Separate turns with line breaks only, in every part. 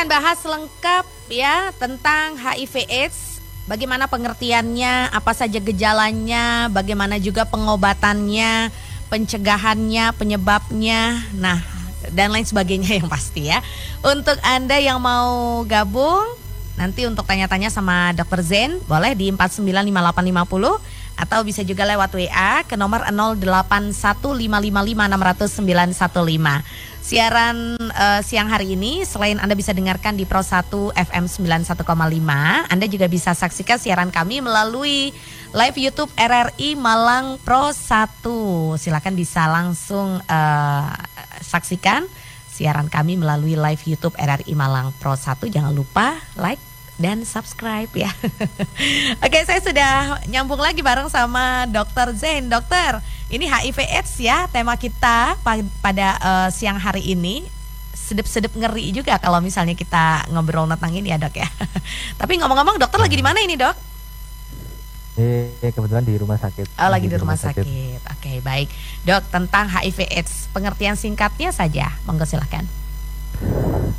akan bahas lengkap ya tentang HIV AIDS. Bagaimana pengertiannya, apa saja gejalanya, bagaimana juga pengobatannya, pencegahannya, penyebabnya. Nah, dan lain sebagainya yang pasti ya. Untuk Anda yang mau gabung nanti untuk tanya-tanya sama Dr. Zen boleh di 495850 atau bisa juga lewat WA ke nomor 0815556915. Siaran uh, siang hari ini selain Anda bisa dengarkan di Pro 1 FM 91,5, Anda juga bisa saksikan siaran kami melalui live YouTube RRI Malang Pro 1. Silakan bisa langsung uh, saksikan siaran kami melalui live YouTube RRI Malang Pro 1. Jangan lupa like dan subscribe ya. Oke, saya sudah nyambung lagi bareng sama Dokter Zain. Dokter, ini HIV AIDS ya tema kita pada uh, siang hari ini. Sedep-sedep ngeri juga kalau misalnya kita ngobrol tentang ini ya dok ya. Tapi ngomong-ngomong dokter lagi di mana ini dok?
Eh, kebetulan di rumah sakit.
Oh, lagi di, rumah, rumah sakit. sakit. Oke, baik. Dok, tentang HIV AIDS, pengertian singkatnya saja, monggo silahkan.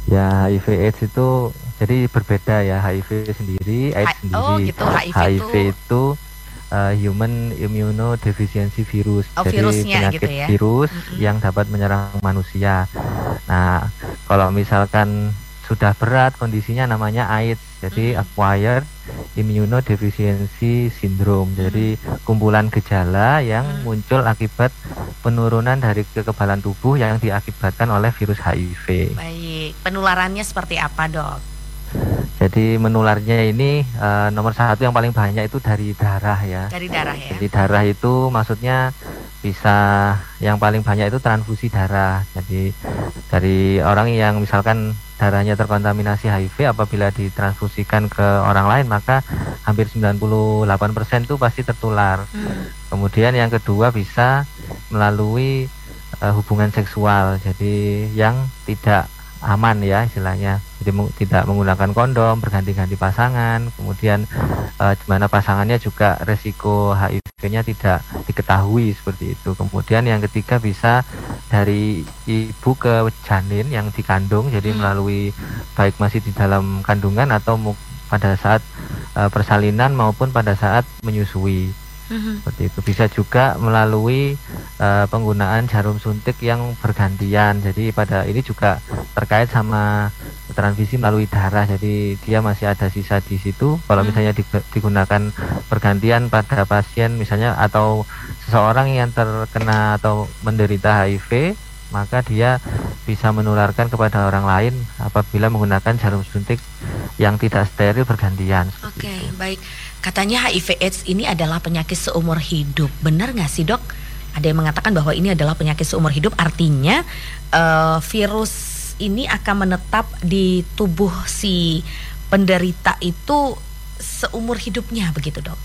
Ya, HIV AIDS itu jadi berbeda ya HIV sendiri, AIDS sendiri. Oh gitu, HIV, HIV itu, itu uh, human immunodeficiency virus.
Oh,
Jadi
penyakit
gitu ya? virus mm -hmm. yang dapat menyerang manusia. Nah, kalau misalkan sudah berat kondisinya namanya AIDS. Jadi mm -hmm. acquired immunodeficiency syndrome. Jadi kumpulan gejala yang mm -hmm. muncul akibat penurunan dari kekebalan tubuh yang diakibatkan oleh virus HIV.
Baik, penularannya seperti apa, Dok?
Jadi menularnya ini uh, nomor satu yang paling banyak itu dari darah ya.
Dari darah ya.
Jadi darah itu maksudnya bisa yang paling banyak itu transfusi darah. Jadi dari orang yang misalkan darahnya terkontaminasi HIV apabila ditransfusikan ke orang lain maka hampir 98% itu pasti tertular. Hmm. Kemudian yang kedua bisa melalui uh, hubungan seksual. Jadi yang tidak aman ya istilahnya. Jadi tidak menggunakan kondom berganti-ganti pasangan kemudian uh, mana pasangannya juga resiko HIV-nya tidak diketahui seperti itu. Kemudian yang ketiga bisa dari ibu ke janin yang dikandung jadi hmm. melalui baik masih di dalam kandungan atau pada saat uh, persalinan maupun pada saat menyusui hmm Seperti itu bisa juga melalui uh, penggunaan jarum suntik yang bergantian. Jadi pada ini juga terkait sama transfusi melalui darah. Jadi dia masih ada sisa di situ. Kalau mm-hmm. misalnya digunakan bergantian pada pasien misalnya atau seseorang yang terkena atau menderita HIV maka dia bisa menularkan kepada orang lain apabila menggunakan jarum suntik yang tidak steril bergantian.
Oke, okay, baik. Katanya HIV AIDS ini adalah penyakit seumur hidup. Benar nggak sih dok? Ada yang mengatakan bahwa ini adalah penyakit seumur hidup. Artinya uh, virus ini akan menetap di tubuh si penderita itu seumur hidupnya begitu dok?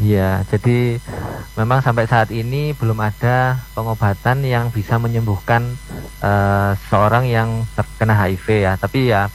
Iya, jadi memang sampai saat ini belum ada pengobatan yang bisa menyembuhkan uh, seorang yang terkena HIV ya. Tapi ya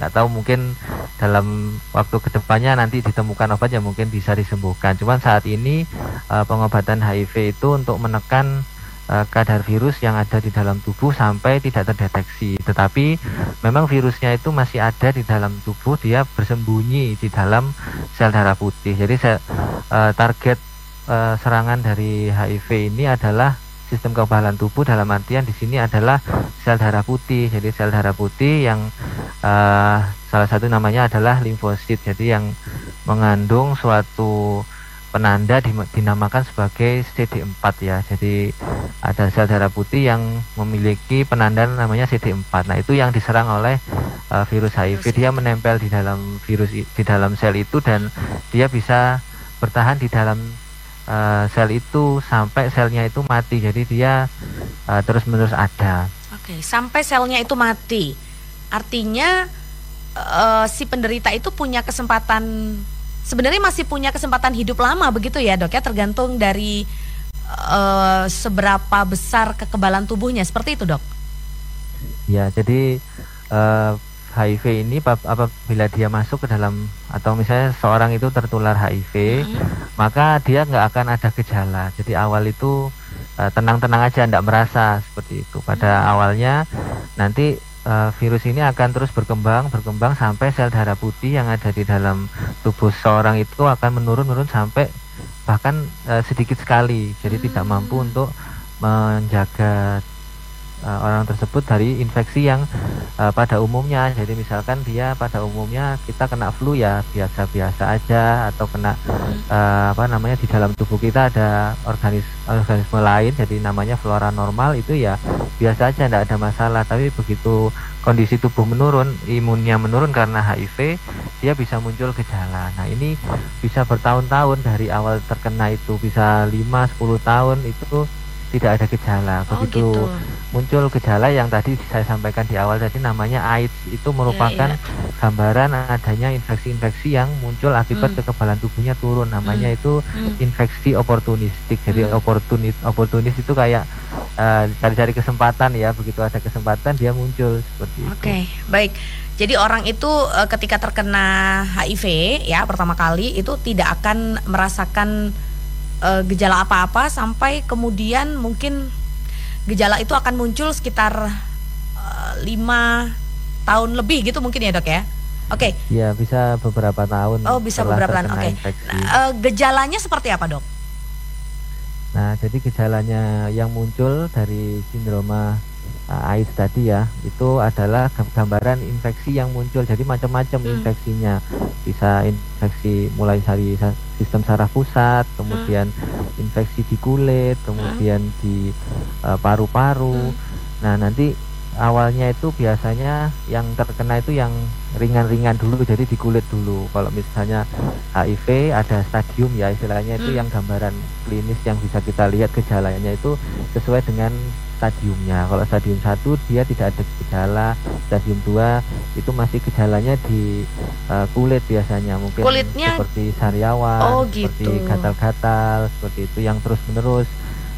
nggak tahu mungkin dalam waktu ke depannya nanti ditemukan obat yang mungkin bisa disembuhkan. Cuman saat ini uh, pengobatan HIV itu untuk menekan uh, kadar virus yang ada di dalam tubuh sampai tidak terdeteksi. Tetapi memang virusnya itu masih ada di dalam tubuh, dia bersembunyi di dalam sel darah putih. Jadi uh, target serangan dari HIV ini adalah sistem kekebalan tubuh dalam artian di sini adalah sel darah putih. Jadi sel darah putih yang uh, salah satu namanya adalah limfosit. Jadi yang mengandung suatu penanda dinamakan sebagai CD4 ya. Jadi ada sel darah putih yang memiliki penanda namanya CD4. Nah, itu yang diserang oleh uh, virus HIV. Dia menempel di dalam virus di dalam sel itu dan dia bisa bertahan di dalam uh, sel itu sampai selnya itu mati. Jadi dia uh, terus-menerus ada.
Oke, sampai selnya itu mati. Artinya uh, si penderita itu punya kesempatan sebenarnya masih punya kesempatan hidup lama begitu ya, Dok ya, tergantung dari uh, seberapa besar kekebalan tubuhnya. Seperti itu, Dok.
Ya, jadi uh, HIV ini apabila dia masuk ke dalam atau misalnya seorang itu tertular HIV, hmm. maka dia nggak akan ada gejala. Jadi awal itu tenang-tenang uh, aja, tidak merasa seperti itu. Pada hmm. awalnya nanti uh, virus ini akan terus berkembang berkembang sampai sel darah putih yang ada di dalam tubuh seorang itu akan menurun menurun sampai bahkan uh, sedikit sekali jadi hmm. tidak mampu untuk menjaga uh, orang tersebut dari infeksi yang uh, pada umumnya. Jadi misalkan dia pada umumnya kita kena flu ya biasa-biasa aja atau kena uh, apa namanya di dalam tubuh kita ada organis organisme lain jadi namanya flora normal itu ya biasa aja tidak ada masalah. Tapi begitu kondisi tubuh menurun, imunnya menurun karena HIV, dia bisa muncul gejala. Nah, ini bisa bertahun-tahun dari awal terkena itu bisa 5 10 tahun itu tidak ada gejala. Oh, Begitu oh, gitu. muncul gejala yang tadi saya sampaikan di awal tadi namanya AIDS itu merupakan yeah, yeah. gambaran adanya infeksi-infeksi yang muncul akibat mm. kekebalan tubuhnya turun. Namanya mm. itu mm. infeksi oportunistik. Jadi mm. oportunis oportunis itu kayak uh, cari-cari kesempatan ya. Begitu ada kesempatan dia muncul seperti
okay, itu. Oke, baik. Jadi orang itu uh, ketika terkena HIV ya pertama kali itu tidak akan merasakan uh, gejala apa-apa sampai kemudian mungkin gejala itu akan muncul sekitar uh, lima tahun lebih gitu mungkin ya dok ya? Oke. Okay.
Ya bisa beberapa tahun.
Oh bisa beberapa tahun. Oke. Okay. Nah, uh, gejalanya seperti apa dok?
Nah jadi gejalanya yang muncul dari sindroma uh, AIDS tadi ya itu adalah gambaran infeksi yang muncul jadi macam-macam hmm. infeksinya bisa infeksi mulai dari sistem saraf pusat kemudian hmm. infeksi di kulit kemudian hmm. di uh, paru-paru hmm. nah nanti awalnya itu biasanya yang terkena itu yang ringan-ringan dulu jadi di kulit dulu kalau misalnya HIV ada stadium ya istilahnya itu hmm. yang gambaran klinis yang bisa kita lihat gejalanya itu sesuai dengan stadiumnya. Kalau stadium 1 dia tidak ada gejala, stadium 2 itu masih gejalanya di uh, kulit biasanya, mungkin
Kulitnya...
seperti sariawan, oh, gitu. seperti gatal-gatal, seperti itu yang terus-menerus.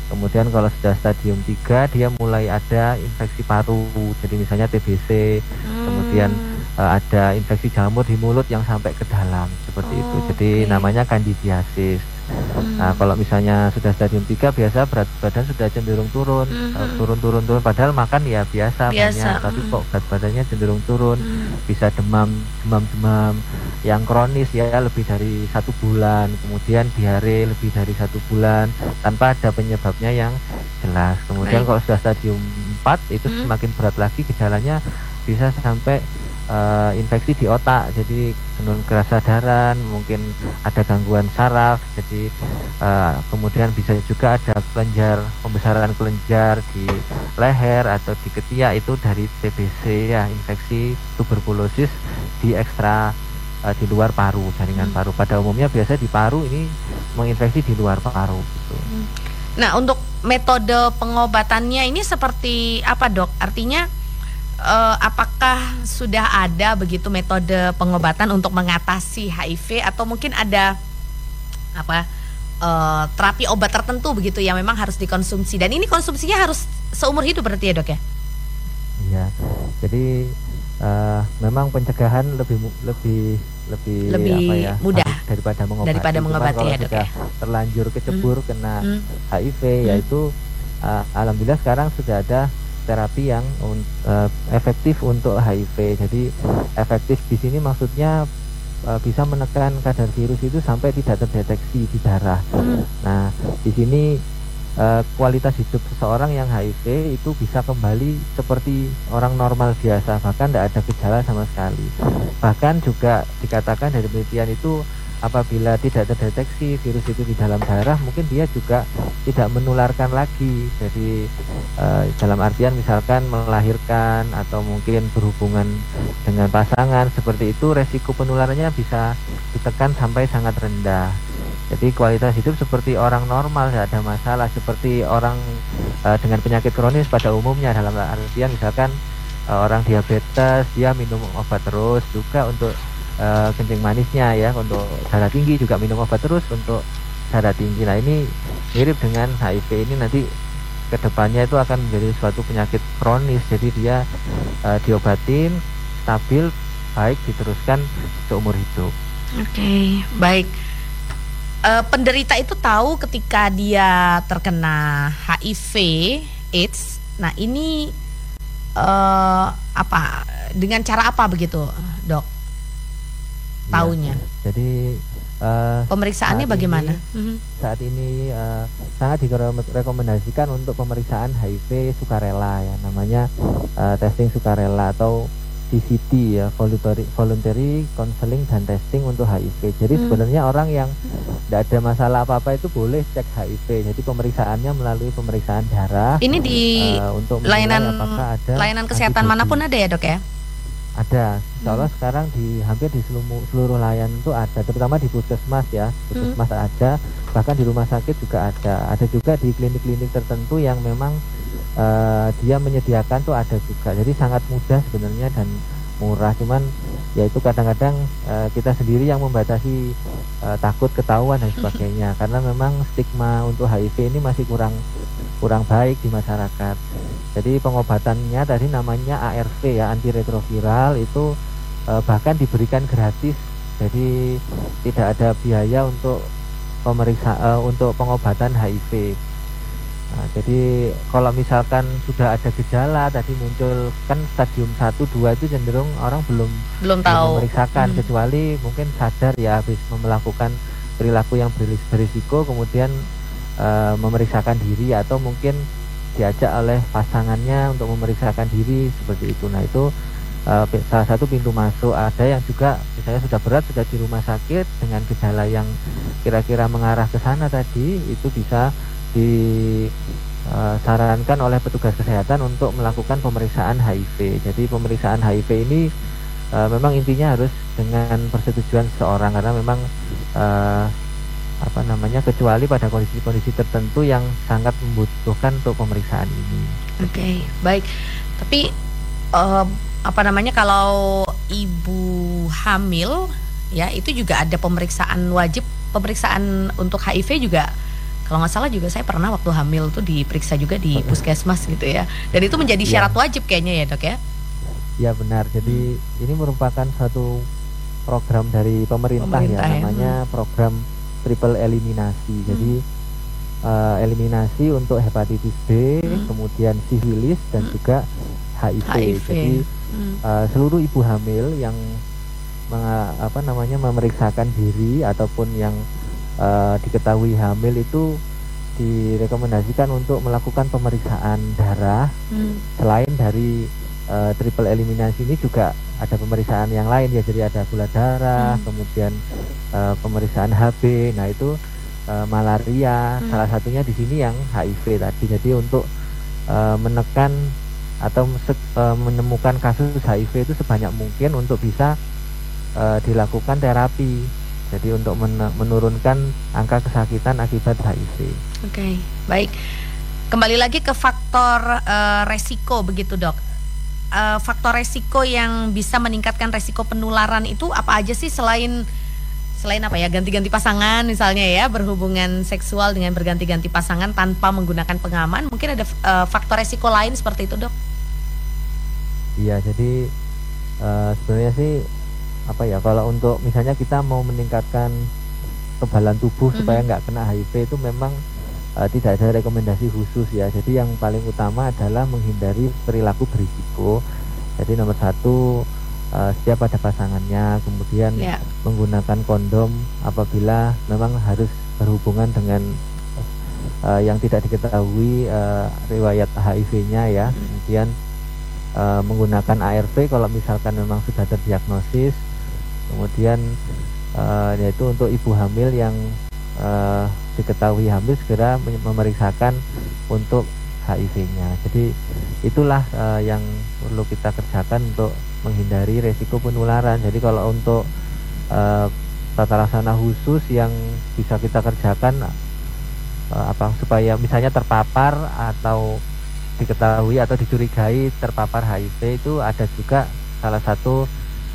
Kemudian kalau sudah stadium 3 dia mulai ada infeksi paru, jadi misalnya TBC, hmm. kemudian uh, ada infeksi jamur di mulut yang sampai ke dalam seperti oh, itu. Jadi okay. namanya candidiasis. Hmm. Nah, kalau misalnya sudah stadium 3 biasa berat badan sudah cenderung turun, hmm. turun turun turun padahal makan ya biasa, biasa. banyak, tapi hmm. kok berat badannya cenderung turun, hmm. bisa demam, demam demam yang kronis ya lebih dari satu bulan, kemudian diare lebih dari satu bulan tanpa ada penyebabnya yang jelas. Kemudian Baik. kalau sudah stadium 4 itu hmm. semakin berat lagi gejalanya bisa sampai uh, infeksi di otak jadi penurunan kerasadaran mungkin ada gangguan saraf jadi uh, kemudian bisa juga ada kelenjar pembesaran kelenjar di leher atau di ketiak itu dari TBC ya infeksi tuberkulosis di ekstra uh, di luar paru jaringan hmm. paru pada umumnya biasa di paru ini menginfeksi di luar paru gitu. Hmm.
Nah untuk metode pengobatannya ini seperti apa dok? Artinya uh, apakah sudah ada begitu metode pengobatan untuk mengatasi HIV atau mungkin ada apa uh, terapi obat tertentu begitu yang memang harus dikonsumsi dan ini konsumsinya harus seumur hidup berarti ya dok ya?
Iya, jadi uh, memang pencegahan lebih lebih lebih,
lebih apa ya, mudah
daripada mengobati.
Daripada mengobati ya dok ya.
Terlanjur kecebur hmm. kena hmm. HIV hmm. yaitu uh, alhamdulillah sekarang sudah ada terapi yang uh, efektif untuk HIV. Jadi efektif di sini maksudnya uh, bisa menekan kadar virus itu sampai tidak terdeteksi di darah. Hmm. Nah, di sini uh, kualitas hidup seseorang yang HIV itu bisa kembali seperti orang normal biasa, bahkan tidak ada gejala sama sekali. Bahkan juga dikatakan dari penelitian itu apabila tidak terdeteksi virus itu di dalam darah mungkin dia juga tidak menularkan lagi. Jadi uh, dalam artian misalkan melahirkan atau mungkin berhubungan dengan pasangan seperti itu resiko penularannya bisa ditekan sampai sangat rendah. Jadi kualitas hidup seperti orang normal tidak ada masalah. Seperti orang uh, dengan penyakit kronis pada umumnya dalam artian misalkan uh, orang diabetes dia minum obat terus juga untuk uh, kencing manisnya ya untuk darah tinggi juga minum obat terus untuk darah tinggi. Nah ini mirip dengan HIV ini nanti ke depannya itu akan menjadi suatu penyakit kronis. Jadi dia uh, diobatin stabil baik diteruskan seumur hidup.
Oke okay, baik. Uh, penderita itu tahu ketika dia terkena HIV AIDS. Nah ini uh, apa dengan cara apa begitu, Dok? Iya. Tahunya.
Ya, jadi Uh,
Pemeriksaannya bagaimana?
Ini, mhm. saat ini uh, sangat direkomendasikan untuk pemeriksaan HIV sukarela ya, namanya uh, testing sukarela atau VCT ya, voluntary, voluntary counseling dan testing untuk HIV. Jadi hmm. sebenarnya orang yang tidak ada masalah apa-apa itu boleh cek HIV. Jadi pemeriksaannya melalui pemeriksaan darah.
Ini di uh, untuk layanan ada layanan kesehatan mana pun ada ya dok ya?
Ada, insya Allah hmm. sekarang di hampir di seluruh, seluruh layanan itu ada, terutama di puskesmas ya, puskesmas hmm. ada, bahkan di rumah sakit juga ada, ada juga di klinik-klinik tertentu yang memang uh, dia menyediakan tuh ada juga, jadi sangat mudah sebenarnya dan murah, cuman ya itu kadang-kadang uh, kita sendiri yang membatasi uh, takut ketahuan dan sebagainya, karena memang stigma untuk HIV ini masih kurang kurang baik di masyarakat. Jadi pengobatannya tadi namanya ARV ya antiretroviral itu eh, bahkan diberikan gratis. Jadi tidak ada biaya untuk pemeriksa eh, untuk pengobatan HIV. Nah, jadi kalau misalkan sudah ada gejala tadi muncul kan stadium 1 2 itu cenderung orang belum
belum tahu
memeriksakan hmm. kecuali mungkin sadar ya habis melakukan perilaku yang berisiko kemudian uh, memeriksakan diri atau mungkin diajak oleh pasangannya untuk memeriksakan diri seperti itu. Nah itu uh, salah satu pintu masuk. Ada yang juga misalnya sudah berat sudah di rumah sakit dengan gejala yang kira-kira mengarah ke sana tadi itu bisa disarankan oleh petugas kesehatan untuk melakukan pemeriksaan HIV. Jadi pemeriksaan HIV ini uh, memang intinya harus dengan persetujuan seseorang karena memang uh, apa namanya kecuali pada kondisi-kondisi tertentu yang sangat membutuhkan untuk pemeriksaan ini.
Oke, okay, baik. Tapi uh, apa namanya kalau ibu hamil ya itu juga ada pemeriksaan wajib pemeriksaan untuk HIV juga kalau nggak salah juga saya pernah waktu hamil tuh diperiksa juga di puskesmas gitu ya dan itu menjadi iya. syarat ya. wajib kayaknya ya dok ya
ya benar jadi ini merupakan satu program dari pemerintah, ya, pemerintah ya, ya namanya hmm. program triple eliminasi. Hmm. Jadi uh, eliminasi untuk hepatitis B, hmm. kemudian sifilis dan hmm. juga HIV. HIV. Jadi hmm. uh, seluruh ibu hamil yang apa namanya memeriksakan diri ataupun yang uh, diketahui hamil itu direkomendasikan untuk melakukan pemeriksaan darah hmm. selain dari uh, triple eliminasi ini juga ada pemeriksaan yang lain ya jadi ada gula darah hmm. kemudian uh, pemeriksaan HB nah itu uh, malaria hmm. salah satunya di sini yang HIV tadi jadi untuk uh, menekan atau uh, menemukan kasus HIV itu sebanyak mungkin untuk bisa uh, dilakukan terapi jadi untuk men menurunkan angka kesakitan akibat HIV. Oke,
okay, baik. Kembali lagi ke faktor uh, resiko begitu dok uh, faktor resiko yang bisa meningkatkan resiko penularan itu apa aja sih selain selain apa ya ganti-ganti pasangan misalnya ya berhubungan seksual dengan berganti-ganti pasangan tanpa menggunakan pengaman mungkin ada uh, faktor resiko lain seperti itu dok?
Iya jadi uh, sebenarnya sih apa ya kalau untuk misalnya kita mau meningkatkan kebalan tubuh mm -hmm. supaya nggak kena HIV itu memang uh, tidak ada rekomendasi khusus ya. Jadi yang paling utama adalah menghindari perilaku berisiko. Jadi nomor satu uh, setiap ada pasangannya, kemudian yeah. menggunakan kondom apabila memang harus berhubungan dengan uh, yang tidak diketahui uh, riwayat HIV-nya ya. Kemudian uh, menggunakan ARV kalau misalkan memang sudah terdiagnosis. Kemudian uh, yaitu untuk ibu hamil yang uh, diketahui hamil segera memeriksakan untuk HIV-nya. Jadi itulah uh, yang perlu kita kerjakan untuk menghindari resiko penularan. Jadi kalau untuk uh, tata laksana khusus yang bisa kita kerjakan uh, apa supaya misalnya terpapar atau diketahui atau dicurigai terpapar HIV itu ada juga salah satu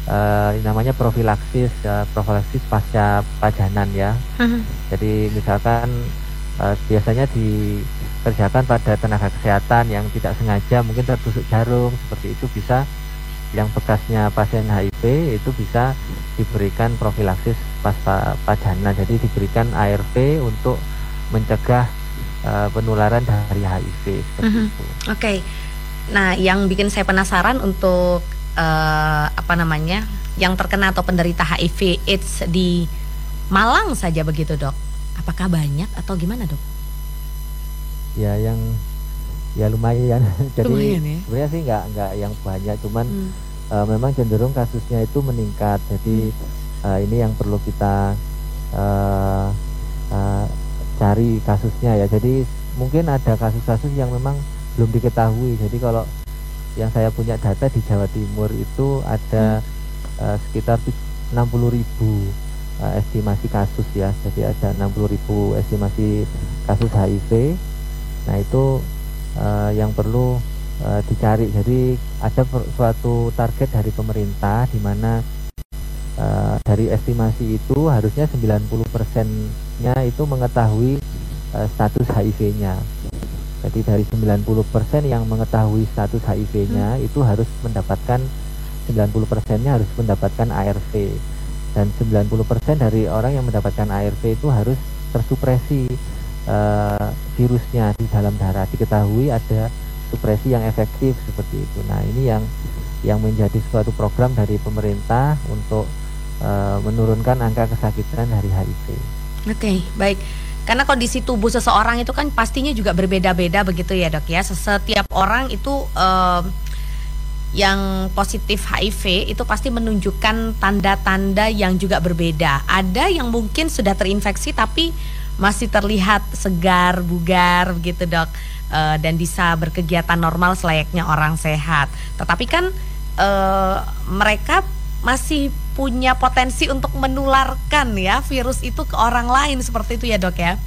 uh, namanya profilaksis uh, profilaksis pasca pajanan ya. Uh-huh. Jadi misalkan uh, biasanya dikerjakan pada tenaga kesehatan yang tidak sengaja mungkin tertusuk jarum seperti itu bisa yang bekasnya pasien HIV itu bisa diberikan profilaksis pasca pajanan. Jadi diberikan ARV untuk mencegah uh, penularan dari HIV
seperti uh-huh. itu. Oke. Okay. Nah, yang bikin saya penasaran untuk uh, apa namanya, yang terkena atau penderita HIV AIDS di Malang saja begitu dok? Apakah banyak atau gimana dok?
Ya yang ya lumayan. Jadi lumayan, ya? sebenarnya sih nggak nggak yang banyak, cuman hmm. uh, memang cenderung kasusnya itu meningkat. Jadi hmm. uh, ini yang perlu kita uh, uh, cari kasusnya ya. Jadi mungkin ada kasus-kasus yang memang belum diketahui. Jadi kalau yang saya punya data di Jawa Timur itu ada hmm. uh, sekitar 60 ribu uh, estimasi kasus ya. Jadi ada 60 ribu estimasi kasus HIV. Nah itu uh, yang perlu uh, dicari. Jadi ada suatu target dari pemerintah di mana uh, dari estimasi itu harusnya 90 persennya itu mengetahui uh, status HIV-nya. Jadi dari 90% yang mengetahui status HIV-nya hmm. itu harus mendapatkan 90%-nya harus mendapatkan ARV dan 90% dari orang yang mendapatkan ARV itu harus tersupresi uh, virusnya di dalam darah. Diketahui ada supresi yang efektif seperti itu. Nah, ini yang yang menjadi suatu program dari pemerintah untuk uh, menurunkan angka kesakitan dari HIV.
Oke, okay, baik. Karena kondisi tubuh seseorang itu kan pastinya juga berbeda-beda begitu ya dok ya. Setiap orang itu uh, yang positif HIV itu pasti menunjukkan tanda-tanda yang juga berbeda. Ada yang mungkin sudah terinfeksi tapi masih terlihat segar, bugar begitu dok, uh, dan bisa berkegiatan normal selayaknya orang sehat. Tetapi kan uh, mereka masih punya potensi untuk menularkan ya virus itu ke orang lain seperti itu ya dok ya?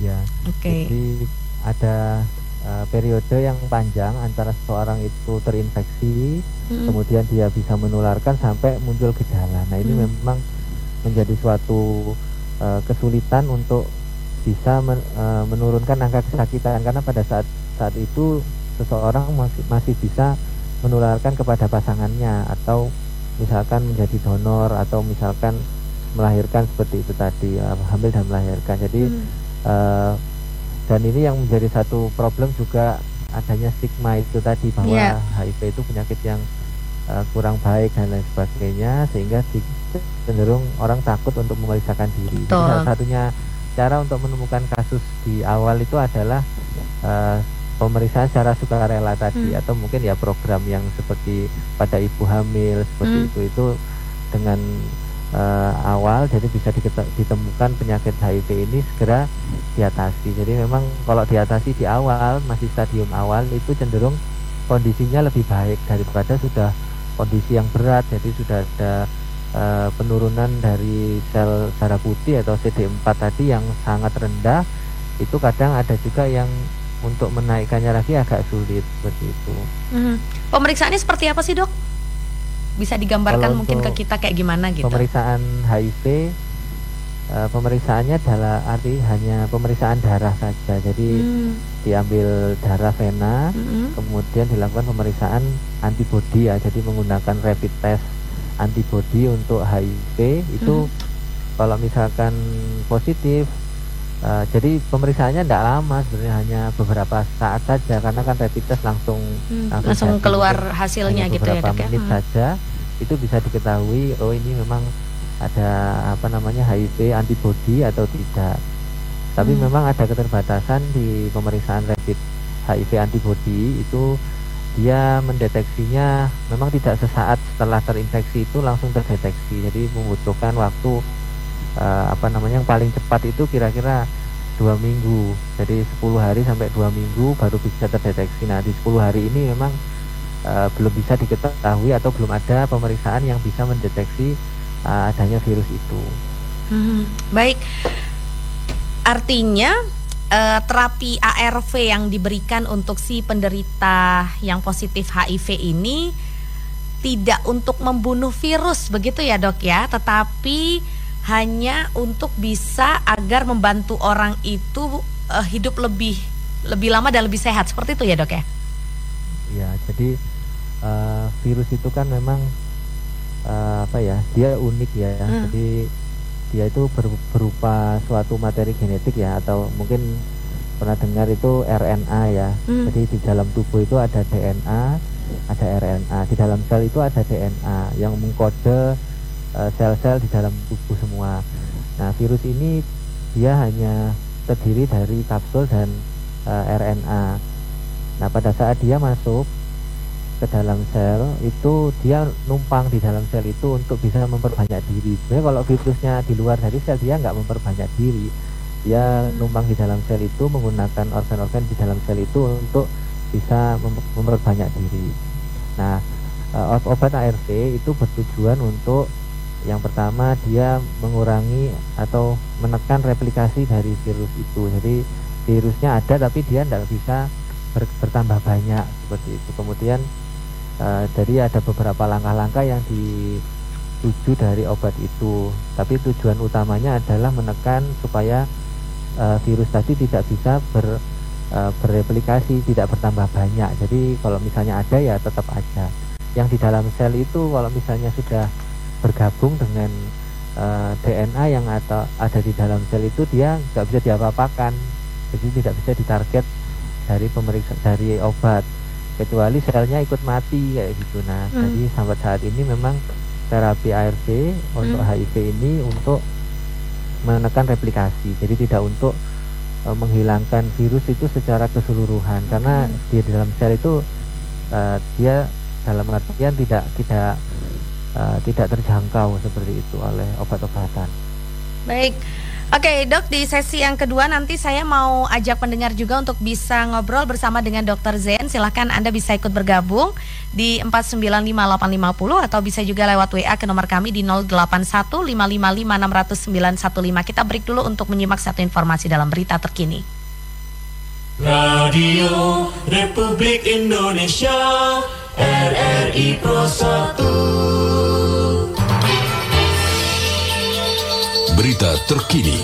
Ya. Oke. Okay. Jadi ada uh, periode yang panjang antara seseorang itu terinfeksi, hmm. kemudian dia bisa menularkan sampai muncul gejala. Nah ini hmm. memang menjadi suatu uh, kesulitan untuk bisa men, uh, menurunkan angka kesakitan karena pada saat saat itu seseorang masih masih bisa menularkan kepada pasangannya atau misalkan menjadi donor atau misalkan melahirkan seperti itu tadi uh, hamil dan melahirkan jadi hmm. uh, dan ini yang menjadi satu problem juga adanya stigma itu tadi bahwa yeah. HIV itu penyakit yang uh, kurang baik dan lain sebagainya sehingga cenderung orang takut untuk memeriksakan diri. Salah satunya cara untuk menemukan kasus di awal itu adalah uh, pemeriksaan secara sukarela tadi hmm. atau mungkin ya program yang seperti pada ibu hamil seperti hmm. itu itu dengan uh, awal jadi bisa ditemukan penyakit HIV ini segera diatasi. Jadi memang kalau diatasi di awal masih stadium awal itu cenderung kondisinya lebih baik daripada sudah kondisi yang berat. Jadi sudah ada uh, penurunan dari sel darah putih atau CD4 tadi yang sangat rendah. Itu kadang ada juga yang untuk menaikkannya lagi agak sulit seperti itu.
Hmm. Pemeriksaannya seperti apa sih dok? Bisa digambarkan Kalau mungkin ke kita kayak gimana gitu?
Pemeriksaan HIV, uh, eh, pemeriksaannya adalah arti hanya pemeriksaan darah saja. Jadi hmm. diambil darah vena, hmm. kemudian dilakukan pemeriksaan antibodi ya. Jadi menggunakan rapid test antibodi untuk HIV itu hmm. kalau misalkan positif Uh, jadi pemeriksaannya tidak lama sebenarnya hanya beberapa saat saja karena kan rapid test langsung
hmm, langsung, langsung keluar hasilnya gitu ya
dok ya? menit hmm. saja itu bisa diketahui oh ini memang ada apa namanya HIV antibody atau tidak tapi hmm. memang ada keterbatasan di pemeriksaan rapid HIV antibody itu dia mendeteksinya memang tidak sesaat setelah terinfeksi itu langsung terdeteksi jadi membutuhkan waktu uh, apa namanya yang paling cepat itu kira-kira dua minggu. Jadi 10 hari sampai dua minggu baru bisa terdeteksi. Nah di 10 hari ini memang uh, belum bisa diketahui atau belum ada pemeriksaan yang bisa mendeteksi uh, adanya virus itu.
Hmm, baik. Artinya uh, terapi ARV yang diberikan untuk si penderita yang positif HIV ini tidak untuk membunuh virus begitu ya dok ya? Tetapi hanya untuk bisa agar membantu orang itu uh, hidup lebih lebih lama dan lebih sehat seperti itu ya dok ya?
Ya jadi uh, virus itu kan memang uh, apa ya dia unik ya hmm. jadi dia itu ber, berupa suatu materi genetik ya atau mungkin pernah dengar itu RNA ya. Hmm. Jadi di dalam tubuh itu ada DNA, ada RNA. Di dalam sel itu ada DNA yang mengkode sel-sel di dalam tubuh semua. Nah, virus ini dia hanya terdiri dari kapsul dan uh, RNA. Nah, pada saat dia masuk ke dalam sel itu dia numpang di dalam sel itu untuk bisa memperbanyak diri. Sebenarnya kalau virusnya di luar dari sel dia nggak memperbanyak diri dia numpang di dalam sel itu menggunakan organ-organ di dalam sel itu untuk bisa memperbanyak diri. Nah, uh, obat ARV itu bertujuan untuk yang pertama dia mengurangi atau menekan replikasi dari virus itu. Jadi virusnya ada tapi dia tidak bisa ber, bertambah banyak seperti itu. Kemudian uh, jadi ada beberapa langkah-langkah yang dituju dari obat itu. Tapi tujuan utamanya adalah menekan supaya uh, virus tadi tidak bisa ber, uh, bereplikasi, tidak bertambah banyak. Jadi kalau misalnya ada ya tetap aja. Yang di dalam sel itu kalau misalnya sudah bergabung dengan uh, eh, DNA yang atau ada di dalam sel itu dia nggak bisa diapa-apakan. Jadi tidak bisa ditarget dari pemeriksa dari obat kecuali selnya ikut mati kayak gitu. Nah, hmm. jadi sampai saat ini memang terapi ARV untuk hmm. HIV ini untuk menekan replikasi jadi tidak untuk e, menghilangkan virus itu secara keseluruhan karena hmm. di dalam sel itu e, dia dalam artian tidak tidak e, tidak terjangkau seperti itu oleh obat-obatan.
Baik. Oke dok di sesi yang kedua nanti saya mau ajak pendengar juga untuk bisa ngobrol bersama dengan dokter Zen silahkan Anda bisa ikut bergabung di 4958550 atau bisa juga lewat WA ke nomor kami di 081555600915 kita break dulu untuk menyimak satu informasi dalam berita terkini
Radio Republik Indonesia RRI Pro 1
Berita terkini.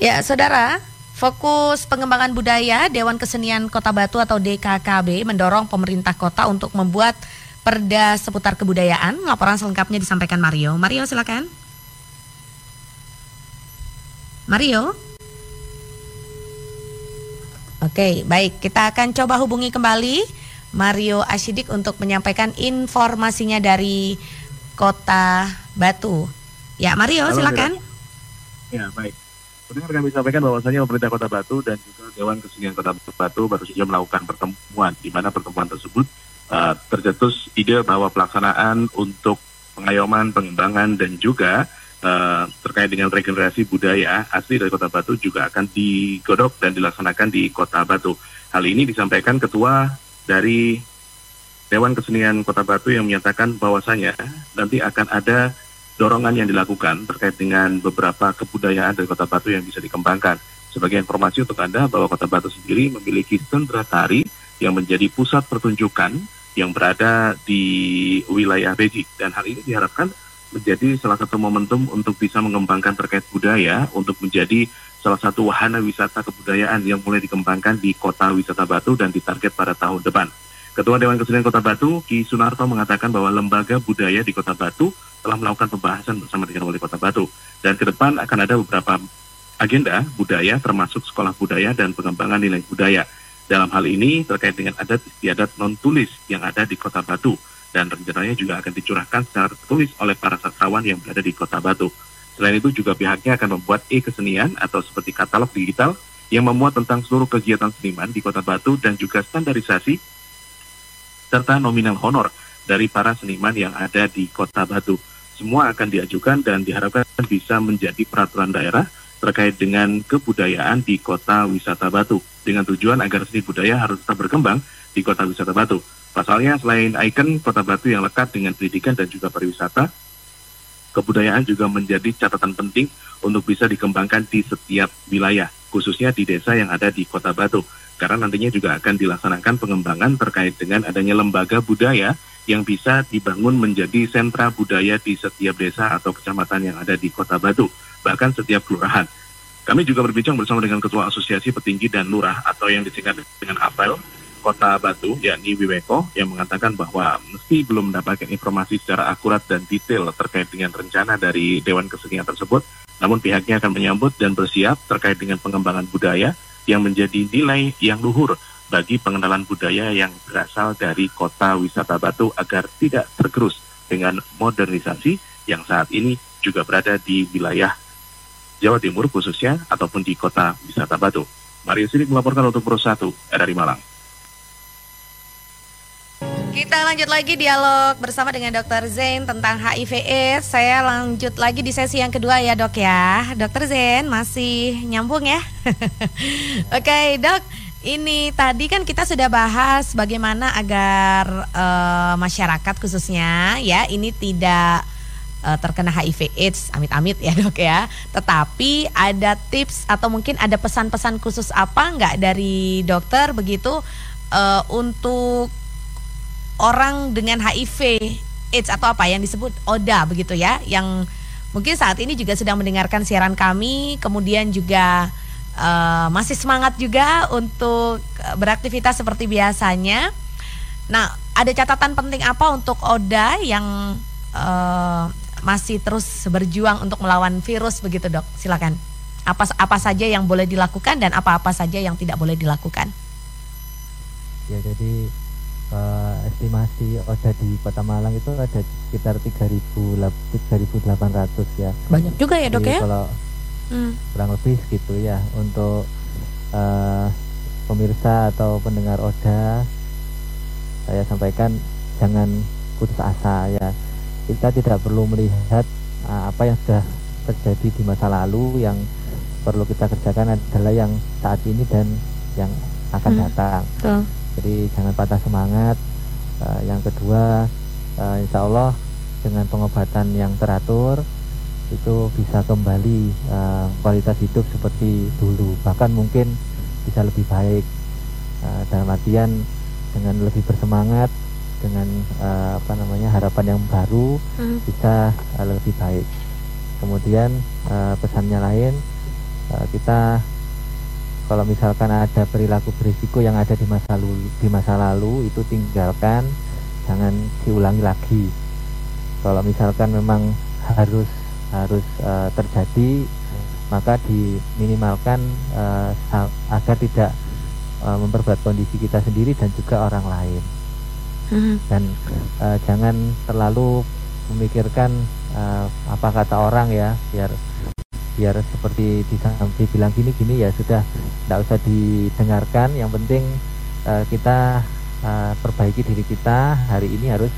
Ya, saudara, fokus pengembangan budaya Dewan Kesenian Kota Batu atau DKKB mendorong pemerintah kota untuk membuat perda seputar kebudayaan. Laporan selengkapnya disampaikan Mario. Mario, silakan. Mario. Oke, baik. Kita akan coba hubungi kembali Mario Asyidik untuk menyampaikan informasinya dari Kota Batu. Ya, Mario, Halo, silakan.
Ya, baik. Kemudian kami sampaikan bahwasanya pemerintah Kota Batu dan juga Dewan Kesenian Kota Batu baru saja melakukan pertemuan, di mana pertemuan tersebut uh, tercetus ide bahwa pelaksanaan untuk pengayoman, pengembangan, dan juga uh, terkait dengan regenerasi budaya asli dari Kota Batu juga akan digodok dan dilaksanakan di Kota Batu. Hal ini disampaikan Ketua dari Dewan Kesenian Kota Batu yang menyatakan bahwasanya nanti akan ada dorongan yang dilakukan terkait dengan beberapa kebudayaan dari Kota Batu yang bisa dikembangkan. Sebagai informasi untuk Anda bahwa Kota Batu sendiri memiliki sentra tari yang menjadi pusat pertunjukan yang berada di wilayah Beji dan hal ini diharapkan menjadi salah satu momentum untuk bisa mengembangkan terkait budaya untuk menjadi salah satu wahana wisata kebudayaan yang mulai dikembangkan di kota wisata Batu dan ditarget pada tahun depan. Ketua Dewan Kesenian Kota Batu, Ki Sunarto mengatakan bahwa lembaga budaya di Kota Batu telah melakukan pembahasan bersama dengan Wali Kota Batu. Dan ke depan akan ada beberapa agenda budaya termasuk sekolah budaya dan pengembangan nilai budaya. Dalam hal ini terkait dengan adat istiadat non-tulis yang ada di Kota Batu dan rencananya juga akan dicurahkan secara tertulis oleh para sastrawan yang berada di Kota Batu. Selain itu juga pihaknya akan membuat e-kesenian atau seperti katalog digital yang memuat tentang seluruh kegiatan seniman di Kota Batu dan juga standarisasi serta nominal honor dari para seniman yang ada di Kota Batu. Semua akan diajukan dan diharapkan bisa menjadi peraturan daerah terkait dengan kebudayaan di Kota Wisata Batu dengan tujuan agar seni budaya harus tetap berkembang di Kota Wisata Batu. Pasalnya selain ikon Kota Batu yang lekat dengan pendidikan dan juga pariwisata, kebudayaan juga menjadi catatan penting untuk bisa dikembangkan di setiap wilayah, khususnya di desa yang ada di Kota Batu. Karena nantinya juga akan dilaksanakan pengembangan terkait dengan adanya lembaga budaya yang bisa dibangun menjadi sentra budaya di setiap desa atau kecamatan yang ada di Kota Batu, bahkan setiap kelurahan. Kami juga berbincang bersama dengan Ketua Asosiasi Petinggi dan Lurah atau yang disingkat dengan APEL, Kota Batu, yakni Wiweko, yang mengatakan bahwa meski belum mendapatkan informasi secara akurat dan detail terkait dengan rencana dari Dewan Kesenian tersebut, Namun pihaknya akan menyambut dan bersiap terkait dengan pengembangan budaya yang menjadi nilai yang luhur bagi pengenalan budaya yang berasal dari kota wisata Batu agar tidak tergerus dengan modernisasi yang saat ini juga berada di wilayah Jawa Timur khususnya ataupun di kota wisata Batu. Mario Sidik melaporkan untuk Pro 1 RRI Malang.
Kita lanjut lagi dialog bersama dengan Dr. Zain tentang HIV AIDS. Saya lanjut lagi di sesi yang kedua ya dok ya. Dr. Zain masih nyambung ya. Oke dok, ini tadi kan kita sudah bahas bagaimana agar uh, masyarakat khususnya ya ini tidak uh, terkena HIV AIDS, amit-amit ya dok ya. Tetapi ada tips atau mungkin ada pesan-pesan khusus apa nggak dari dokter begitu uh, untuk orang dengan HIV AIDS atau apa yang disebut ODA begitu ya yang mungkin saat ini juga sedang mendengarkan siaran kami kemudian juga uh, masih semangat juga untuk beraktivitas seperti biasanya. Nah, ada catatan penting apa untuk ODA yang uh, masih terus berjuang untuk melawan virus begitu, Dok? Silakan. Apa apa saja yang boleh dilakukan dan apa-apa saja yang tidak boleh dilakukan?
Ya, jadi uh, estimasi ODA di Kota Malang itu ada sekitar 3.800 ya.
Banyak juga ya dok
Jadi
ya?
Kalau hmm. kurang lebih gitu ya untuk uh, pemirsa atau pendengar ODA saya sampaikan jangan putus asa ya. Kita tidak perlu melihat uh, apa yang sudah terjadi di masa lalu yang perlu kita kerjakan adalah yang saat ini dan yang akan hmm. datang. Betul jadi jangan patah semangat uh, yang kedua uh, insya Allah dengan pengobatan yang teratur itu bisa kembali uh, kualitas hidup seperti dulu. Bahkan mungkin bisa lebih baik. Uh, dalam artian dengan lebih bersemangat dengan uh, apa namanya harapan yang baru hmm. bisa uh, lebih baik. Kemudian uh, pesannya lain uh, kita kalau misalkan ada perilaku berisiko yang ada di masa lalu di masa lalu itu tinggalkan jangan diulangi lagi kalau misalkan memang harus harus uh, terjadi maka diminimalkan uh, agar tidak uh, memperberat kondisi kita sendiri dan juga orang lain hmm. dan uh, jangan terlalu memikirkan uh, apa kata orang ya biar biar seperti dibilang gini gini ya sudah tidak usah didengarkan. Yang penting uh, kita uh, perbaiki diri kita. Hari ini harus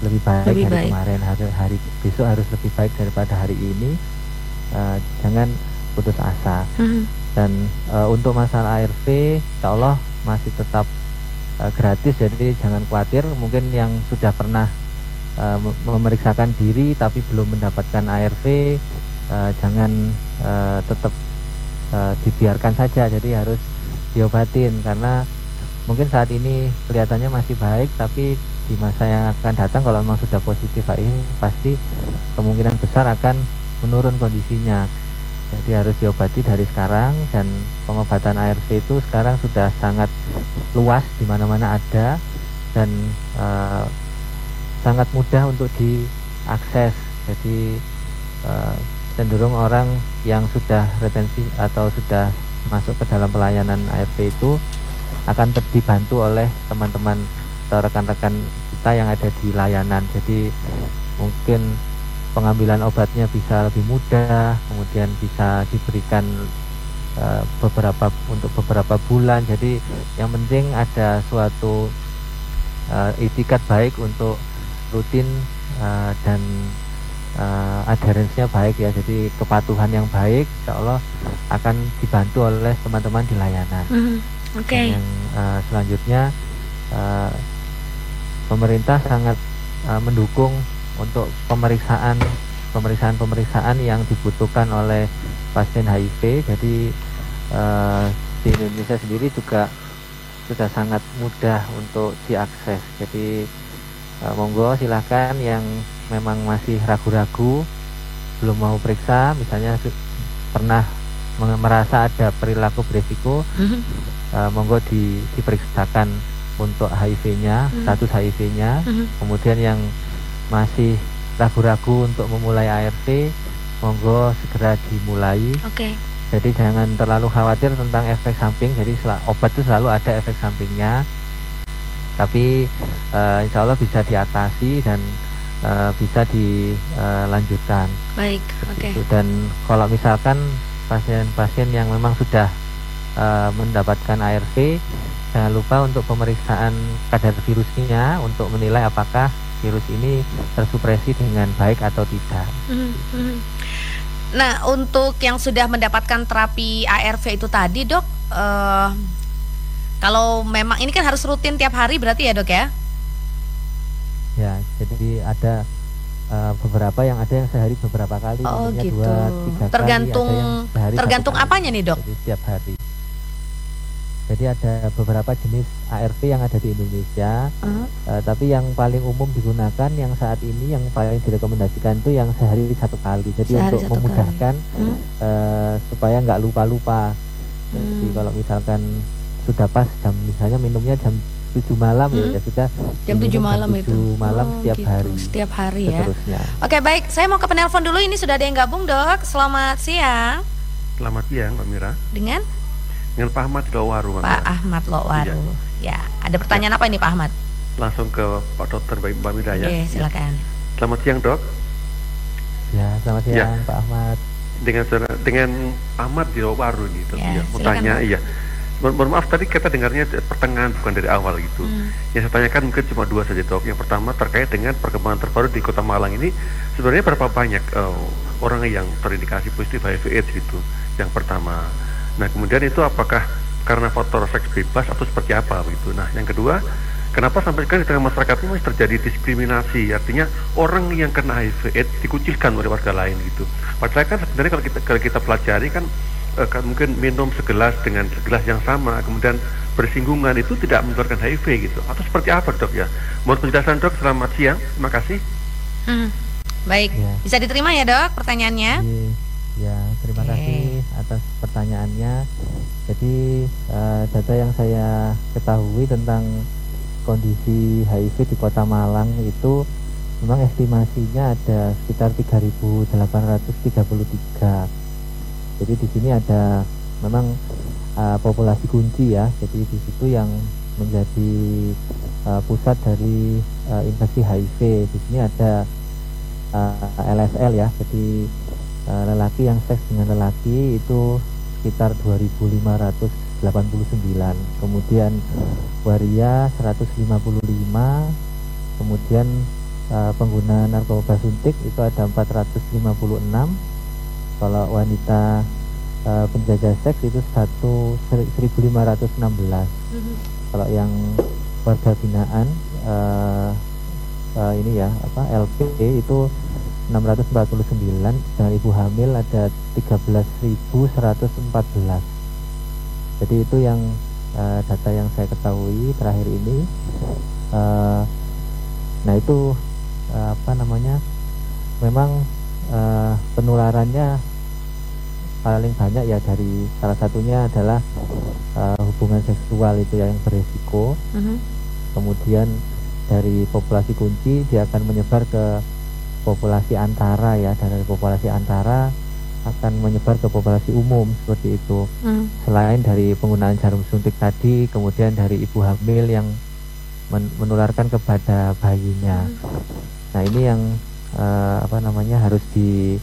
lebih baik lebih hari baik. kemarin. Hari, hari besok harus lebih baik daripada hari ini. Uh, jangan putus asa. Hmm. dan uh, untuk masalah ARV Insya Allah masih tetap uh, gratis. Jadi jangan khawatir. Mungkin yang sudah pernah uh, memeriksakan diri tapi belum mendapatkan ARV uh, jangan uh, tetap uh, dibiarkan saja. Jadi harus diobatin karena mungkin saat ini kelihatannya masih baik tapi di masa yang akan datang kalau memang sudah positif ini pasti kemungkinan besar akan menurun kondisinya. Jadi harus diobati dari sekarang dan pengobatan ARV itu sekarang sudah sangat luas di mana-mana ada dan uh, sangat mudah untuk diakses. Jadi uh, cenderung orang yang sudah retensi atau sudah masuk ke dalam pelayanan ARV itu akan dibantu oleh teman-teman atau rekan-rekan kita yang ada di layanan. Jadi mungkin pengambilan obatnya bisa lebih mudah kemudian bisa diberikan uh, beberapa untuk beberapa bulan. Jadi yang penting ada suatu uh, itikat baik untuk rutin uh, dan uh, adherence-nya baik ya. Jadi kepatuhan yang baik insya Allah akan dibantu oleh teman-teman di layanan. Mm, oke. Okay. yang uh, selanjutnya uh, pemerintah sangat uh, mendukung untuk pemeriksaan pemeriksaan-pemeriksaan yang dibutuhkan oleh pasien HIV jadi uh, di Indonesia sendiri juga sudah sangat mudah untuk diakses. Jadi uh, monggo silahkan yang memang masih ragu-ragu belum mau periksa misalnya pernah merasa ada perilaku berisiko mm-hmm. uh, monggo di, diperiksakan untuk HIV-nya mm-hmm. status HIV-nya mm-hmm. kemudian yang masih ragu-ragu untuk memulai ART monggo segera dimulai.
Oke.
Jadi jangan terlalu khawatir tentang efek samping. Jadi obat itu selalu ada efek sampingnya. Tapi eh, insya Allah bisa diatasi dan eh, bisa dilanjutkan.
Baik. Oke.
Gitu. Dan kalau misalkan pasien-pasien yang memang sudah eh, mendapatkan ARV, jangan lupa untuk pemeriksaan kadar virusnya untuk menilai apakah virus ini tersupresi dengan baik atau tidak.
Mhm, mhm. Nah, untuk yang sudah mendapatkan terapi ARV itu tadi, Dok, eh, kalau memang ini kan harus rutin tiap hari berarti ya, Dok ya?
Jadi ada eh, beberapa yang ada yang sehari beberapa kali,
Oh, gitu.
dua, tiga
Tergantung-
kali, ada yang sehari
tergantung
kali.
apanya nih, Dok?
Jadi setiap hari. Jadi ada beberapa jenis ARV yang ada di Indonesia,
Mhm.
eh, tapi yang paling umum digunakan yang saat ini yang paling direkomendasikan itu yang sehari satu kali. Jadi
Sehari
untuk memudahkan
Hmm.
eh, supaya nggak lupa-lupa. Jadi
Hmm.
kalau misalkan sudah pas jam misalnya minumnya jam 7 malam
Hmm.
ya, ya sudah
Jam 7
diminum
malam itu.
7 malam
Oh,
setiap
gitu.
hari
Setiap hari ya. Oke, baik. Saya mau ke penelpon dulu. Ini sudah ada yang gabung, Dok. Selamat siang.
Selamat siang Mbak Mira
Dengan
Dengan Pak Ahmad di Lowaru
Pak
Mira
Ahmad Lokwaru. Ya, ada pertanyaan apa ini Pak Ahmad?
Langsung ke Pak Dokter Mbak Mbak Mira ya
Oke, silakan.
Selamat siang dok
Ya, selamat
Ya.
siang Pak Ahmad.
Dengan dengan Ahmad di Lowaru nih dok
Ya,
ya, Mau tanya
Pak.
iya Mohon maaf tadi kita dengarnya pertengahan bukan dari awal gitu
Hmm.
Yang saya tanyakan mungkin cuma dua saja dok Yang pertama terkait dengan perkembangan terbaru di kota Malang ini Sebenarnya berapa banyak eh, orang yang terindikasi positif HIV AIDS gitu Yang pertama Nah kemudian itu apakah karena faktor seks bebas atau seperti apa begitu Nah yang kedua Kenapa sampai sekarang di tengah masyarakat ini masih terjadi diskriminasi? Artinya orang yang kena HIV AIDS dikucilkan oleh warga lain gitu. Padahal kan sebenarnya kalau kita kalau kita pelajari kan, eh, mungkin minum segelas dengan segelas yang sama, kemudian bersinggungan itu tidak menularkan HIV gitu. Atau seperti apa dok ya? Mohon penjelasan dok. Selamat siang. Terima kasih.
Hmm. Baik,
Ya.
bisa diterima ya dok pertanyaannya?
Jadi, ya, terima
Oke.
kasih atas pertanyaannya. Jadi eh, data yang saya ketahui tentang kondisi HIV di Kota Malang itu memang estimasinya ada sekitar 3.833. Jadi di sini ada memang eh, populasi kunci ya. Jadi di situ yang menjadi eh, pusat dari eh, infeksi HIV. Di sini ada eh, LSL ya. Jadi eh, lelaki yang seks dengan lelaki itu sekitar 2.589. Kemudian waria 155. Kemudian eh, pengguna narkoba suntik itu ada 456. Kalau wanita eh, penjajah seks itu satu 1516
Mhm.
kalau yang warga binaan eh, eh, ini ya apa LP itu 649 dan ibu hamil ada 13.114 jadi itu yang eh, data yang saya ketahui terakhir ini. Eh, nah itu eh, apa namanya memang eh, penularannya paling banyak ya dari salah satunya adalah eh, hubungan seksual itu yang beresiko
Mhm.
kemudian dari populasi kunci dia akan menyebar ke populasi antara ya dan dari populasi antara akan menyebar ke populasi umum seperti itu
Hmm.
selain dari penggunaan jarum suntik tadi kemudian dari ibu hamil yang men- menularkan kepada bayinya nah ini yang eh, apa namanya harus di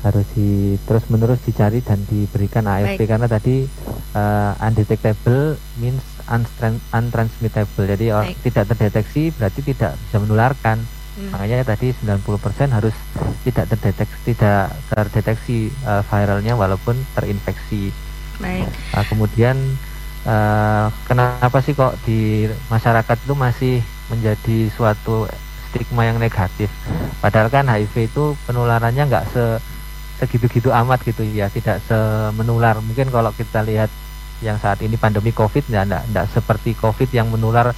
harus di terus menerus dicari dan diberikan ARV
Baik.
karena tadi eh, undetectable means unstran- untransmittable jadi
Baik.
tidak terdeteksi berarti tidak bisa menularkan
Hmm.
makanya tadi 90% harus tidak terdeteksi tidak terdeteksi eh, viralnya walaupun terinfeksi
Baik.
Nah, kemudian eh, kenapa sih kok di masyarakat itu masih menjadi suatu stigma yang negatif? Padahal kan HIV itu penularannya nggak se segitu-gitu amat gitu ya, tidak semenular. Mungkin kalau kita lihat yang saat ini pandemi COVID ya enggak, enggak seperti COVID yang menular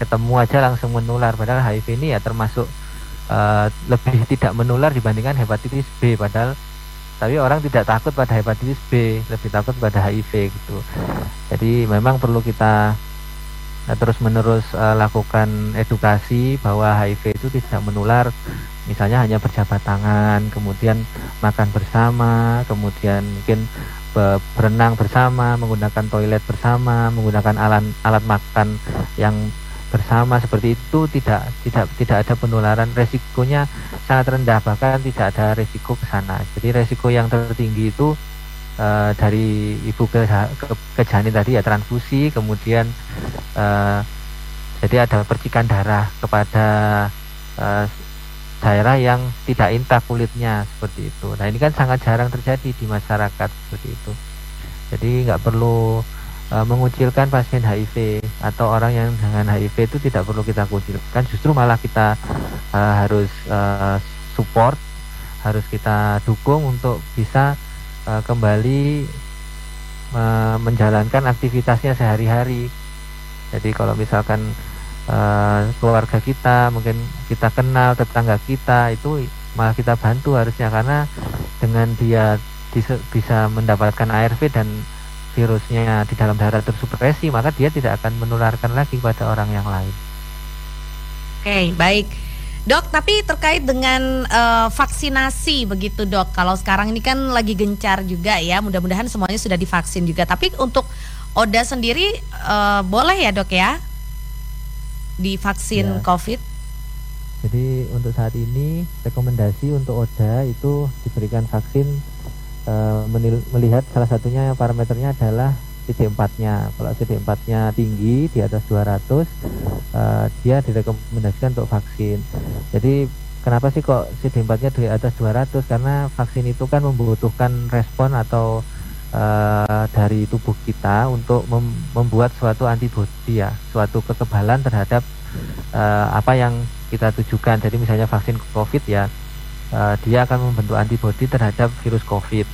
ketemu aja langsung menular. Padahal HIV ini ya termasuk eh, lebih tidak menular dibandingkan hepatitis B. Padahal tapi orang tidak takut pada hepatitis B, lebih takut pada HIV gitu. Jadi memang perlu kita terus menerus lakukan edukasi bahwa HIV itu tidak menular misalnya hanya berjabat tangan kemudian makan bersama kemudian mungkin be- berenang bersama menggunakan toilet bersama menggunakan alat alat makan yang bersama seperti itu tidak tidak tidak ada penularan. Resikonya sangat rendah bahkan tidak ada resiko ke sana. Jadi resiko yang tertinggi itu eh, dari ibu ke, ke, ke janin tadi ya transfusi kemudian eh, jadi ada percikan darah kepada eh, daerah yang tidak intak kulitnya seperti itu. Nah ini kan sangat jarang terjadi di masyarakat seperti itu. Jadi nggak perlu uh, mengucilkan pasien HIV atau orang yang dengan HIV itu tidak perlu kita kucilkan. Justru malah kita uh, harus uh, support harus kita dukung untuk bisa uh, kembali uh, menjalankan aktivitasnya sehari-hari. Jadi kalau misalkan uh, keluarga kita mungkin kita kenal tetangga kita itu malah kita bantu harusnya karena dengan dia bisa mendapatkan ARV dan virusnya di dalam darah tersupresi maka dia tidak akan menularkan lagi pada orang yang lain.
Oke, baik. Dok, tapi terkait dengan uh, vaksinasi begitu dok, kalau sekarang ini kan lagi gencar juga ya, mudah-mudahan semuanya sudah divaksin juga. Tapi untuk Oda sendiri uh, boleh ya dok ya divaksin ya. COVID?
Jadi untuk saat ini rekomendasi untuk Oda itu diberikan vaksin Eh, melihat salah satunya parameternya adalah CD4-nya. Kalau CD4-nya tinggi di atas 200, uh, eh, dia direkomendasikan untuk vaksin. Jadi kenapa sih kok CD4-nya di atas 200? Karena vaksin itu kan membutuhkan respon atau uh, dari tubuh kita untuk mem membuat suatu antibodi ya, suatu kekebalan terhadap uh, apa yang kita tujukan. Jadi misalnya vaksin COVID ya uh, dia akan membentuk antibodi terhadap virus COVID.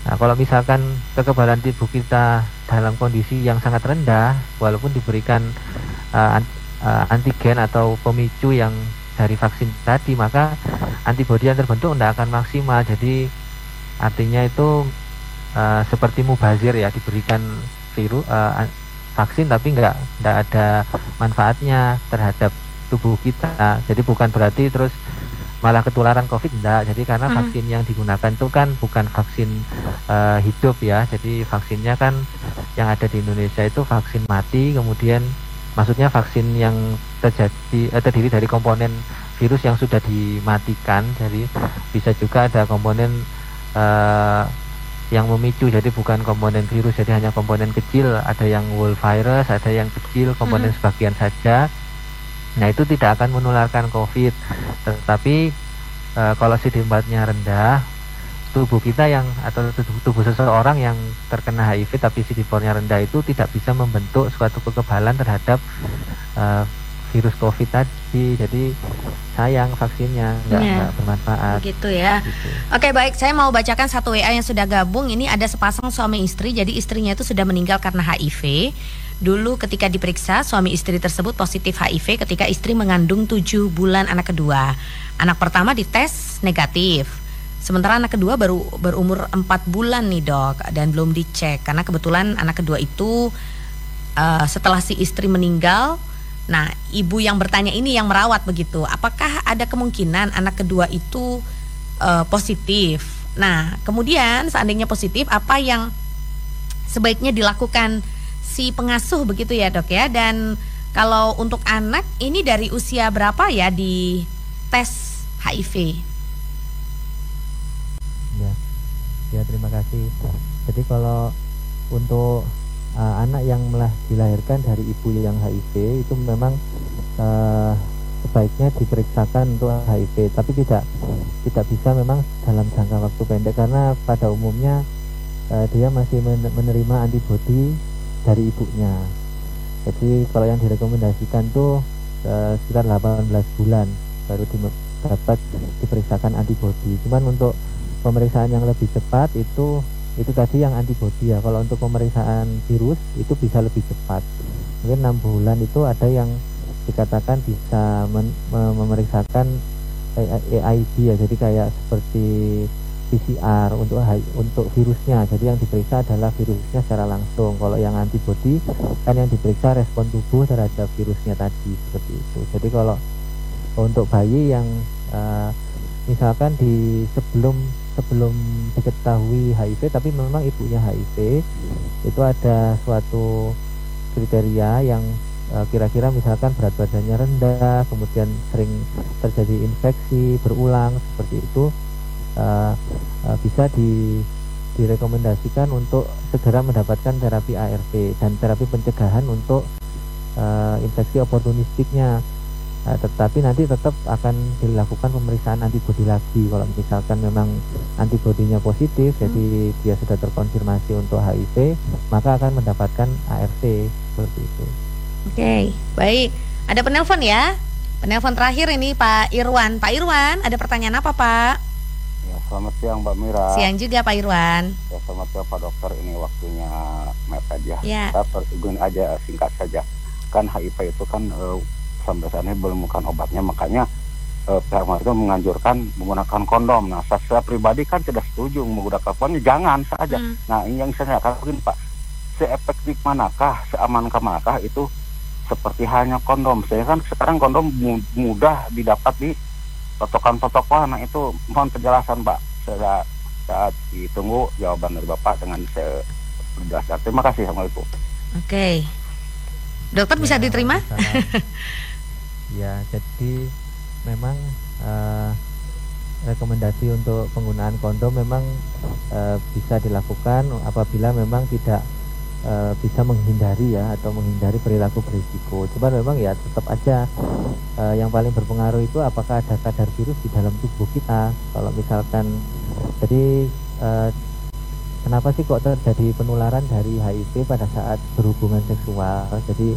Nah, kalau misalkan kekebalan tubuh kita dalam kondisi yang sangat rendah, walaupun diberikan uh, antigen atau pemicu yang dari vaksin tadi, maka antibodi yang terbentuk tidak akan maksimal. Jadi artinya itu uh, seperti mubazir ya, diberikan virus uh, vaksin tapi nggak nggak ada manfaatnya terhadap tubuh kita. Jadi bukan berarti terus malah ketularan COVID enggak. Jadi karena hmm. vaksin yang digunakan itu kan bukan vaksin uh, hidup ya. Jadi vaksinnya kan yang ada di Indonesia itu vaksin mati, kemudian maksudnya vaksin yang terjadi eh, terdiri dari komponen virus yang sudah dimatikan. Jadi bisa juga ada komponen uh, yang memicu. Jadi bukan komponen virus jadi hanya komponen kecil. Ada yang whole virus ada yang kecil komponen hmm. sebagian saja. Nah itu tidak akan menularkan COVID, tetapi e, kalau CD4-nya rendah, tubuh kita yang atau tubuh, tubuh seseorang yang terkena HIV tapi CD4-nya rendah itu tidak bisa membentuk suatu kekebalan terhadap e, virus COVID tadi. Jadi sayang vaksinnya nggak ya. bermanfaat.
Gitu ya. Gitu. Oke baik, saya mau bacakan satu WA yang sudah gabung. Ini ada sepasang suami istri. Jadi istrinya itu sudah meninggal karena HIV. Dulu ketika diperiksa, suami istri tersebut positif HIV ketika istri mengandung 7 bulan anak kedua. Anak pertama dites negatif. Sementara anak kedua baru berumur 4 bulan nih dok dan belum dicek karena kebetulan anak kedua itu uh, setelah si istri meninggal Nah, ibu yang bertanya ini yang merawat begitu. Apakah ada kemungkinan anak kedua itu uh, positif? Nah, kemudian seandainya positif, apa yang sebaiknya dilakukan si pengasuh begitu ya dok ya dan kalau untuk anak ini dari usia berapa ya di tes HIV?
Ya, ya terima kasih. Jadi kalau untuk uh, anak yang melah dilahirkan dari ibu yang HIV itu memang uh, sebaiknya diperiksakan untuk HIV, tapi tidak tidak bisa memang dalam jangka waktu pendek karena pada umumnya uh, dia masih menerima antibodi dari ibunya. Jadi kalau yang direkomendasikan tuh uh, sekitar 18 bulan baru di, dapat diperiksakan antibodi. Cuman untuk pemeriksaan yang lebih cepat itu itu tadi yang antibodi ya kalau untuk pemeriksaan virus itu bisa lebih cepat mungkin enam bulan itu ada yang dikatakan bisa men, memeriksakan AID ya jadi kayak seperti PCR untuk untuk virusnya. Jadi yang diperiksa adalah virusnya secara langsung. Kalau yang antibodi kan yang diperiksa respon tubuh terhadap virusnya tadi seperti itu. Jadi kalau untuk bayi yang uh, misalkan di sebelum sebelum diketahui HIV tapi memang ibunya HIV itu ada suatu kriteria yang uh, kira-kira misalkan berat badannya rendah kemudian sering terjadi infeksi berulang seperti itu uh, uh, bisa di direkomendasikan untuk segera mendapatkan terapi ART dan terapi pencegahan untuk uh, infeksi oportunistiknya Nah, tetapi nanti tetap akan dilakukan pemeriksaan antibodi lagi kalau misalkan memang antibodinya positif hmm. jadi dia sudah terkonfirmasi untuk HIV maka akan mendapatkan ART seperti itu.
Oke, okay, baik. Ada penelpon ya? Penelpon terakhir ini Pak Irwan. Pak Irwan, ada pertanyaan apa Pak?
Ya, selamat siang Mbak Mira.
Siang juga Pak Irwan.
Ya, selamat siang Pak Dokter. Ini waktunya mepet ya.
Ya.
Kita aja singkat saja. Kan HIV itu kan uh, sampai saat ini belum menemukan obatnya makanya eh, pihak itu menganjurkan menggunakan kondom. Nah, saya, saya pribadi kan tidak setuju menggunakan kondom, jangan saja. Hmm. Nah, ini yang saya katakan begini Pak, seefektif manakah, seamankah manakah itu seperti hanya kondom. Saya kan sekarang kondom mudah didapat di totokan-totokan. Nah, itu mohon penjelasan Pak. Saya saat ditunggu jawaban dari Bapak dengan saya berdasar. Terima kasih. Assalamualaikum.
Oke. Okay. Dokter ya, bisa diterima?
Ya, jadi memang uh, rekomendasi untuk penggunaan kondom memang uh, bisa dilakukan apabila memang tidak uh, bisa menghindari ya atau menghindari perilaku berisiko. Coba memang ya tetap aja uh, yang paling berpengaruh itu apakah ada kadar virus di dalam tubuh kita. Kalau misalkan jadi uh, kenapa sih kok terjadi penularan dari HIV pada saat berhubungan seksual? Jadi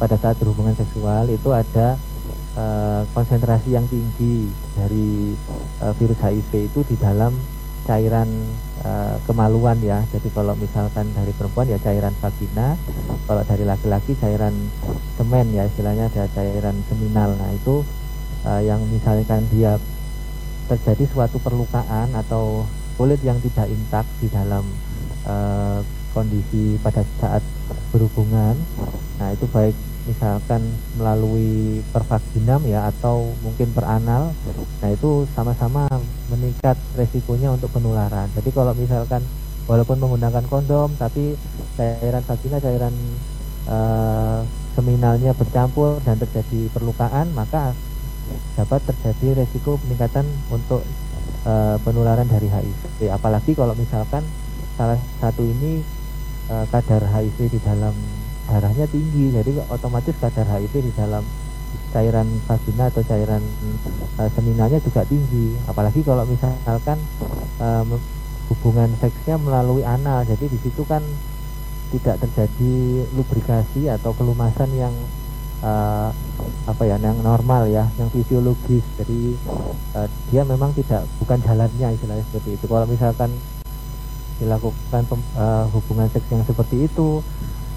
pada saat berhubungan seksual itu ada uh, konsentrasi yang tinggi dari uh, virus HIV itu di dalam cairan uh, kemaluan ya. Jadi kalau misalkan dari perempuan ya cairan vagina, kalau dari laki-laki cairan semen ya istilahnya ada cairan seminal. Nah itu uh, yang misalkan dia terjadi suatu perlukaan atau kulit yang tidak intak di dalam uh, kondisi pada saat berhubungan. Nah itu baik misalkan melalui pervaginam ya atau mungkin peranal nah itu sama-sama meningkat resikonya untuk penularan. Jadi kalau misalkan walaupun menggunakan kondom tapi cairan vagina cairan uh, seminalnya bercampur dan terjadi perlukaan maka dapat terjadi resiko peningkatan untuk uh, penularan dari HIV apalagi kalau misalkan salah satu ini uh, kadar HIV di dalam darahnya tinggi. Jadi otomatis kadar HIV di dalam cairan vagina atau cairan uh, seminalnya juga tinggi. Apalagi kalau misalkan uh, hubungan seksnya melalui anal. Jadi di situ kan tidak terjadi lubrikasi atau kelumasan yang uh, apa ya yang normal ya yang fisiologis. Jadi uh, dia memang tidak bukan jalannya istilahnya seperti itu. Kalau misalkan dilakukan uh, hubungan seks yang seperti itu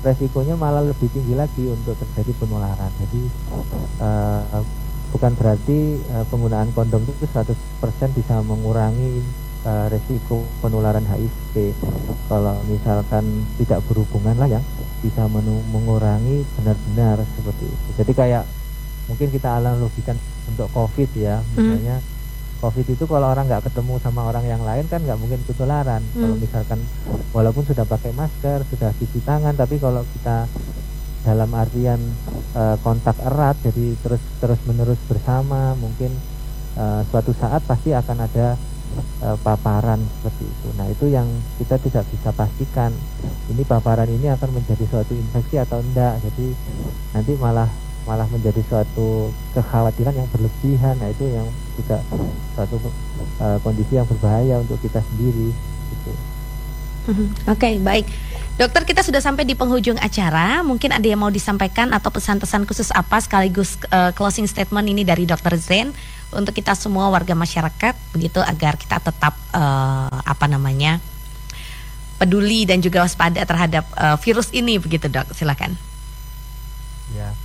resikonya malah lebih tinggi lagi untuk terjadi penularan. Jadi uh, bukan berarti uh, penggunaan kondom itu 100% bisa mengurangi uh, resiko penularan HIV. Kalau misalkan tidak berhubungan lah ya, bisa mengurangi benar-benar seperti itu. Jadi kayak mungkin kita analogikan untuk COVID ya, hmm. misalnya. Hmm COVID itu kalau orang nggak ketemu sama orang yang lain kan nggak mungkin ketularan. Hmm. Kalau misalkan walaupun sudah pakai masker, sudah cuci tangan, tapi kalau kita dalam artian uh, kontak erat, jadi terus terus menerus bersama, mungkin uh, suatu saat pasti akan ada uh, paparan seperti itu. Nah itu yang kita tidak bisa pastikan. Ini paparan ini akan menjadi suatu infeksi atau enggak. Jadi nanti malah malah menjadi suatu kekhawatiran yang berlebihan nah itu yang juga suatu uh, kondisi yang berbahaya untuk kita sendiri gitu.
Mhm. Oke okay, baik Dokter kita sudah sampai di penghujung acara mungkin ada yang mau disampaikan atau pesan-pesan khusus apa sekaligus uh, closing statement ini dari Dokter Zen untuk kita semua warga masyarakat begitu agar kita tetap uh, apa namanya peduli dan juga waspada terhadap uh, virus ini begitu dok silakan.
Ya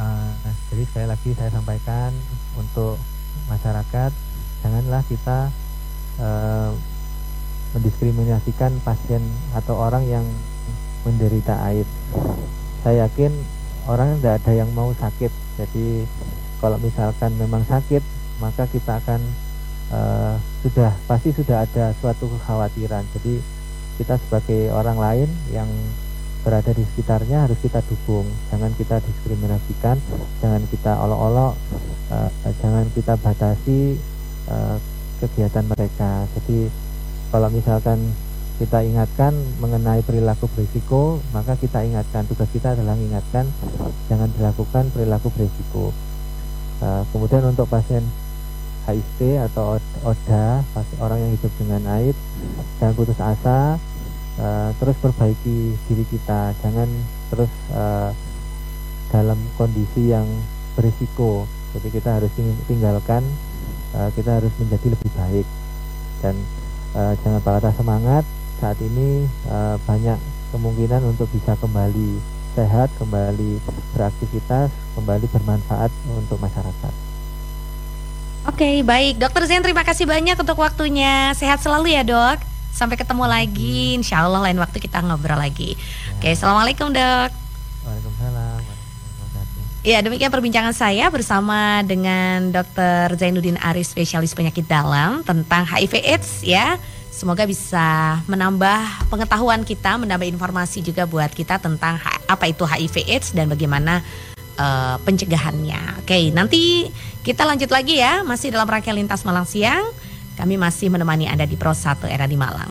uh, jadi sekali lagi saya sampaikan untuk masyarakat janganlah kita uh, mendiskriminasikan pasien atau orang yang menderita AIDS. Saya yakin orang tidak ada yang mau sakit. Jadi kalau misalkan memang sakit maka kita akan uh, sudah pasti sudah ada suatu kekhawatiran. Jadi kita sebagai orang lain yang berada di sekitarnya harus kita dukung. Jangan kita diskriminasikan jangan kita olok-olok uh, jangan kita batasi uh, kegiatan mereka. Jadi kalau misalkan kita ingatkan mengenai perilaku berisiko maka kita ingatkan. Tugas kita adalah mengingatkan jangan dilakukan perilaku berisiko. Uh, kemudian untuk pasien HIV atau ODA orang yang hidup dengan AIDS jangan putus asa uh, terus perbaiki diri kita jangan terus uh, dalam kondisi yang berisiko jadi kita harus tinggalkan uh, kita harus menjadi lebih baik dan uh, jangan patah semangat saat ini uh, banyak kemungkinan untuk bisa kembali sehat kembali beraktivitas kembali bermanfaat untuk masyarakat
Oke, baik. Dokter Zen, terima kasih banyak untuk waktunya. Sehat selalu ya, dok. Sampai ketemu lagi, insya Allah lain waktu kita ngobrol lagi. Oke, assalamualaikum dok.
Waalaikumsalam.
Ya, demikian perbincangan saya bersama dengan Dr. Zainuddin Aris, spesialis penyakit dalam tentang HIV/AIDS ya. Semoga bisa menambah pengetahuan kita, menambah informasi juga buat kita tentang apa itu HIV/AIDS dan bagaimana uh, pencegahannya. Oke, nanti kita lanjut lagi ya, masih dalam rangkaian lintas Malang siang. Kami masih menemani Anda di Pro 1 Era di Malang.